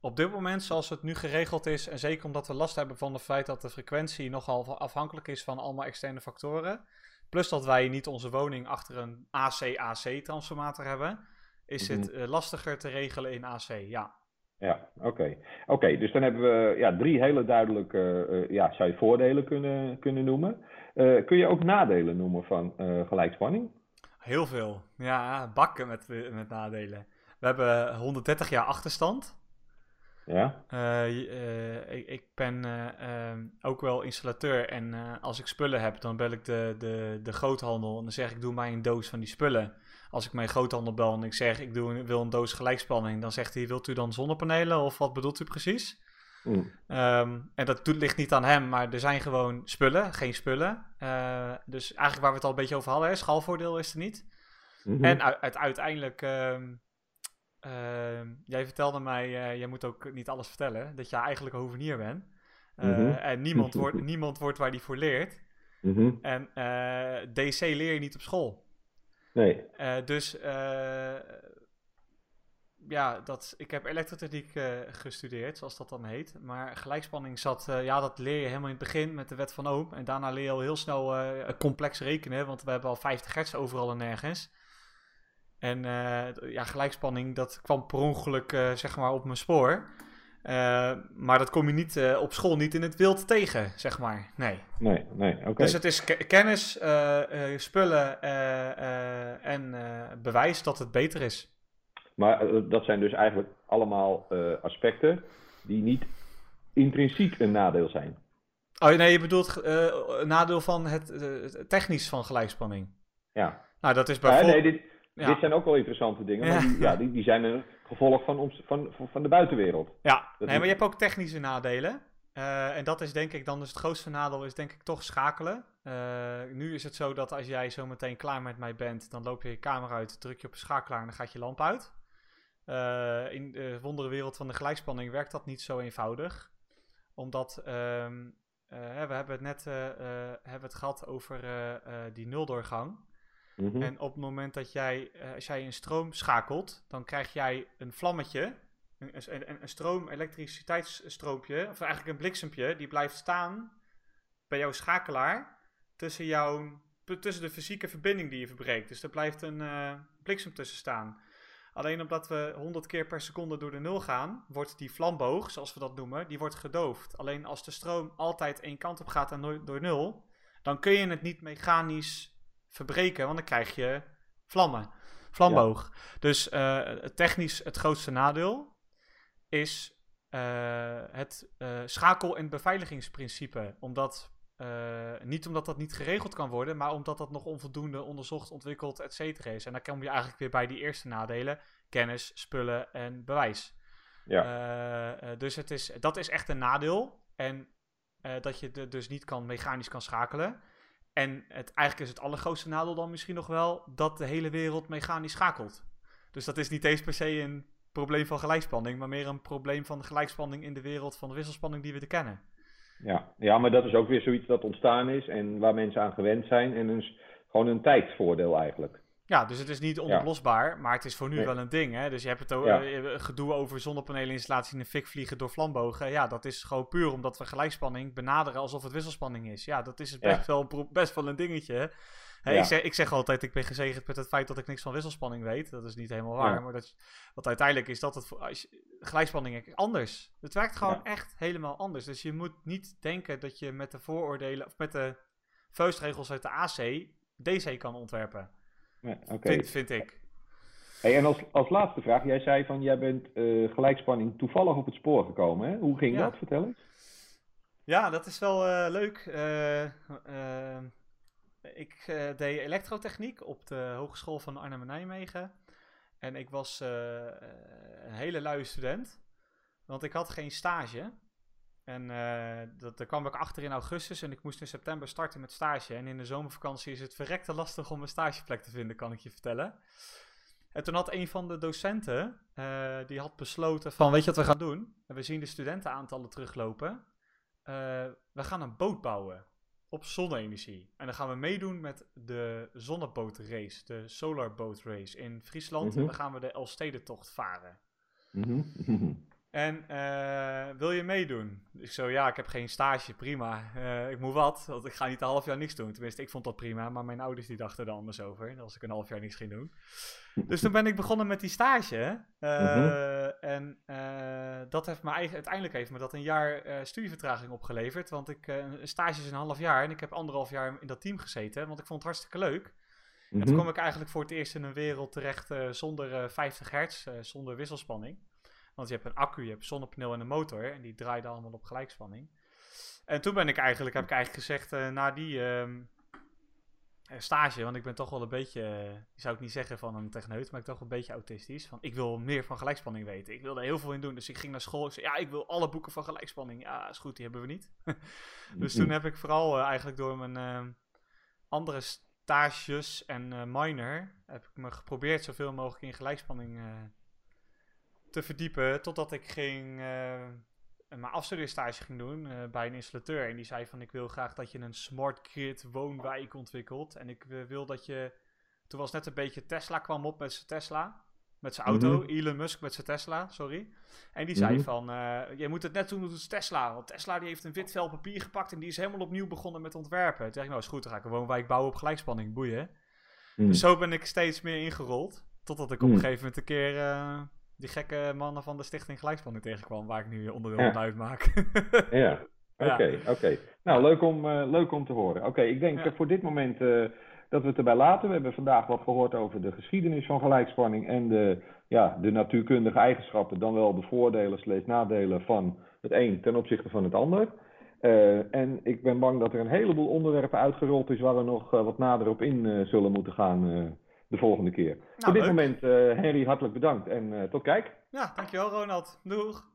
Op dit moment, zoals het nu geregeld is, en zeker omdat we last hebben van het feit dat de frequentie nogal afhankelijk is van allemaal externe factoren, Plus dat wij niet onze woning achter een AC-AC-transformator hebben, is het uh, lastiger te regelen in AC, ja. Ja, oké. Oké, dus dan hebben we ja, drie hele duidelijke, uh, ja, zou je voordelen kunnen, kunnen noemen. Uh, kun je ook nadelen noemen van gelijkspanning? Heel veel. Ja, bakken met, met nadelen. We hebben 130 jaar achterstand. Ja. Uh, ik, ik, ben uh, ook wel installateur en als ik spullen heb, dan bel ik de, de, de groothandel en dan zeg ik doe mij een doos van die spullen. Als ik mijn groothandel bel en ik zeg ik doe, wil een doos gelijkspanning, dan zegt hij wilt u dan zonnepanelen of wat bedoelt u precies? Mm. Um, en dat ligt niet aan hem, maar er zijn gewoon spullen, geen spullen. dus eigenlijk waar we het al een beetje over hadden, schalvoordeel is er niet. Mm -hmm. En uit, uiteindelijk ehm, uh, jij vertelde mij, uh, jij moet ook niet alles vertellen, dat jij eigenlijk een hovenier bent. Uh, mm -hmm. En niemand wordt, niemand wordt waar die voor leert. Mm -hmm. En eh, DC leer je niet op school. Nee. dus ja, dat, ik heb elektrotechniek gestudeerd, zoals dat dan heet. Maar gelijkspanning zat, ja, dat leer je helemaal in het begin met de wet van Ohm. En daarna leer je al heel snel complex rekenen, want we hebben al 50 hertz overal en nergens. En uh, ja, gelijkspanning, dat kwam per ongeluk uh, zeg maar op mijn spoor. Uh, maar dat kom je niet op school niet in het wild tegen, zeg maar. Nee. Nee, nee, oké. Dus het is kennis, spullen en bewijs dat het beter is. Maar dat zijn dus eigenlijk allemaal aspecten die niet intrinsiek een nadeel zijn. Oh nee, je bedoelt een nadeel van het technisch van gelijkspanning. Ja. Nou, dat is bijvoorbeeld... Nee, dit, dit zijn ook wel interessante dingen, maar die, ja, die, die zijn een gevolg van, van, van de buitenwereld. Ja, nee, maar je hebt ook technische nadelen. Uh, en dat is denk ik dan dus het grootste nadeel is denk ik toch schakelen. Uh, nu is het zo dat als jij zo meteen klaar met mij bent, dan loop je je kamer uit, druk je op een schakelaar en dan gaat je lamp uit. Uh, in de wondere wereld van de gelijkspanning werkt dat niet zo eenvoudig. Omdat um, we hebben het net hebben het gehad over die nuldoorgang. Mm En op het moment dat jij, als jij een stroom schakelt, dan krijg jij een vlammetje een, een, een stroom, elektriciteitsstroompje, of eigenlijk een bliksempje, die blijft staan bij jouw schakelaar tussen, jouw, tussen de fysieke verbinding die je verbreekt. Dus er blijft een uh, bliksem tussen staan. Alleen omdat we 100 keer per seconde door de nul gaan, wordt die vlamboog, zoals we dat noemen, die wordt gedoofd. Alleen als de stroom altijd één kant op gaat en nooit door nul, dan kun je het niet mechanisch verbreken, want dan krijg je vlammen, vlamboog. Dus uh, technisch het grootste nadeel is uh, het uh, schakel- en beveiligingsprincipe. Omdat, niet omdat dat niet geregeld kan worden, maar omdat dat nog onvoldoende onderzocht, ontwikkeld, et cetera is. En dan kom je eigenlijk weer bij die eerste nadelen: kennis, spullen en bewijs. Ja. dus het is, dat is echt een nadeel. En dat je de, dus niet kan, mechanisch kan schakelen. En het, eigenlijk is het allergrootste nadeel dan misschien nog wel dat de hele wereld mechanisch schakelt. Dus dat is niet eens per se een probleem van gelijkspanning, maar meer een probleem van gelijkspanning in de wereld van de wisselspanning die we te kennen. Ja, ja, maar dat is ook weer zoiets dat ontstaan is en waar mensen aan gewend zijn en dus gewoon een tijdsvoordeel eigenlijk. Ja, dus het is niet onoplosbaar, maar het is voor nu wel een ding. Hè? Dus je hebt het ja. gedoe over zonnepaneleninstallatie in de fik vliegen door vlambogen. Ja, dat is gewoon puur omdat we gelijkspanning benaderen alsof het wisselspanning is. Ja, dat is best, wel, best wel een dingetje. ik, zeg, ik zeg altijd, ik ben gezegend met het feit dat ik niks van wisselspanning weet. Dat is niet helemaal waar. Maar dat, wat uiteindelijk is dat het voor, als je, gelijkspanning anders. Het werkt gewoon echt helemaal anders. Dus je moet niet denken dat je met de vooroordelen of met de vuistregels uit de AC DC kan ontwerpen. Ja, vind, vind ik. Hey, en als, als laatste vraag, jij zei van jij bent uh, gelijkspanning toevallig op het spoor gekomen. Hè? Hoe ging dat? Vertel eens. Ja, dat is wel uh, leuk. Uh, ik deed elektrotechniek op de Hogeschool van Arnhem en Nijmegen. En ik was een hele luie student. Want ik had geen stage. En uh, dat, daar kwam ik achter in augustus en ik moest in september starten met stage. En in de zomervakantie is het verrekte lastig om een stageplek te vinden, kan ik je vertellen. En toen had een van de docenten, uh, die had besloten van, weet je wat we gaan doen? En we zien de studentenaantallen teruglopen. Uh, we gaan een boot bouwen op zonne-energie. En dan gaan we meedoen met de zonnebootrace, de Solar Boat Race in Friesland. Mm -hmm. En dan gaan we de Elfstedentocht varen. Mm -hmm. En uh, wil je meedoen? Ik zo, ja, ik heb geen stage, prima. Uh, ik moet wat, want ik ga niet een half jaar niks doen. Tenminste, ik vond dat prima, maar mijn ouders die dachten er anders over. Als ik een half jaar niks ging doen. Dus toen ben ik begonnen met die stage. Uh, mm-hmm. En dat heeft me eigenlijk, uiteindelijk heeft me dat een jaar studievertraging opgeleverd. Want ik, een stage is een half jaar en ik heb anderhalf jaar in dat team gezeten. Want ik vond het hartstikke leuk. En toen kwam ik eigenlijk voor het eerst in een wereld terecht zonder 50 hertz, zonder wisselspanning. Want je hebt een accu, je hebt zonnepaneel en een motor. En die draaiden allemaal op gelijkspanning. En toen ben ik eigenlijk, heb ik eigenlijk gezegd, uh, na die uh, stage, want ik ben toch wel een beetje, uh, zou ik niet zeggen van een techneut, maar ik toch een beetje autistisch. Van, ik wil meer van gelijkspanning weten. Ik wil er heel veel in doen. Dus ik ging naar school. Ik zei, ja, ik wil alle boeken van gelijkspanning. Ja, is goed, die hebben we niet. dus toen heb ik vooral eigenlijk door mijn ehm, andere stages en minor, heb ik me geprobeerd zoveel mogelijk in gelijkspanning te verdiepen. Totdat ik ging, uh, mijn afstudeerstage ging doen uh, bij een installateur. En die zei van ik wil graag dat je een smart grid woonwijk ontwikkelt. En ik wil dat je... Toen was net een beetje Tesla kwam op met zijn Tesla. Met zijn auto. Mm -hmm. Elon Musk met zijn Tesla, sorry. En die zei mm -hmm. van, uh, je moet het net doen als Tesla. Want Tesla die heeft een wit vel papier gepakt en die is helemaal opnieuw begonnen met ontwerpen. Toen dacht ik, nou is goed, dan ga ik een woonwijk bouwen op gelijkspanning, boeien. Mm. Dus zo ben ik steeds meer ingerold. Totdat ik op een gegeven moment een keer die gekke mannen van de Stichting Gelijkspanning tegenkwam, waar ik nu onderdeel ja. van uitmaak. ja, oké, okay, oké. Okay. Nou, leuk om, uh, leuk om te horen. Oké, ik denk ja. voor dit moment uh, dat we het erbij laten. We hebben vandaag wat gehoord over de geschiedenis van gelijkspanning en de, ja, de natuurkundige eigenschappen, dan wel de voordelen, slechts nadelen van het een ten opzichte van het ander. Uh, en ik ben bang dat er een heleboel onderwerpen uitgerold is waar we nog wat nader op in zullen moeten gaan de volgende keer. Nou, Voor dit leuk. moment, Henry, hartelijk bedankt en tot kijk. Ja, dankjewel Ronald. Doeg!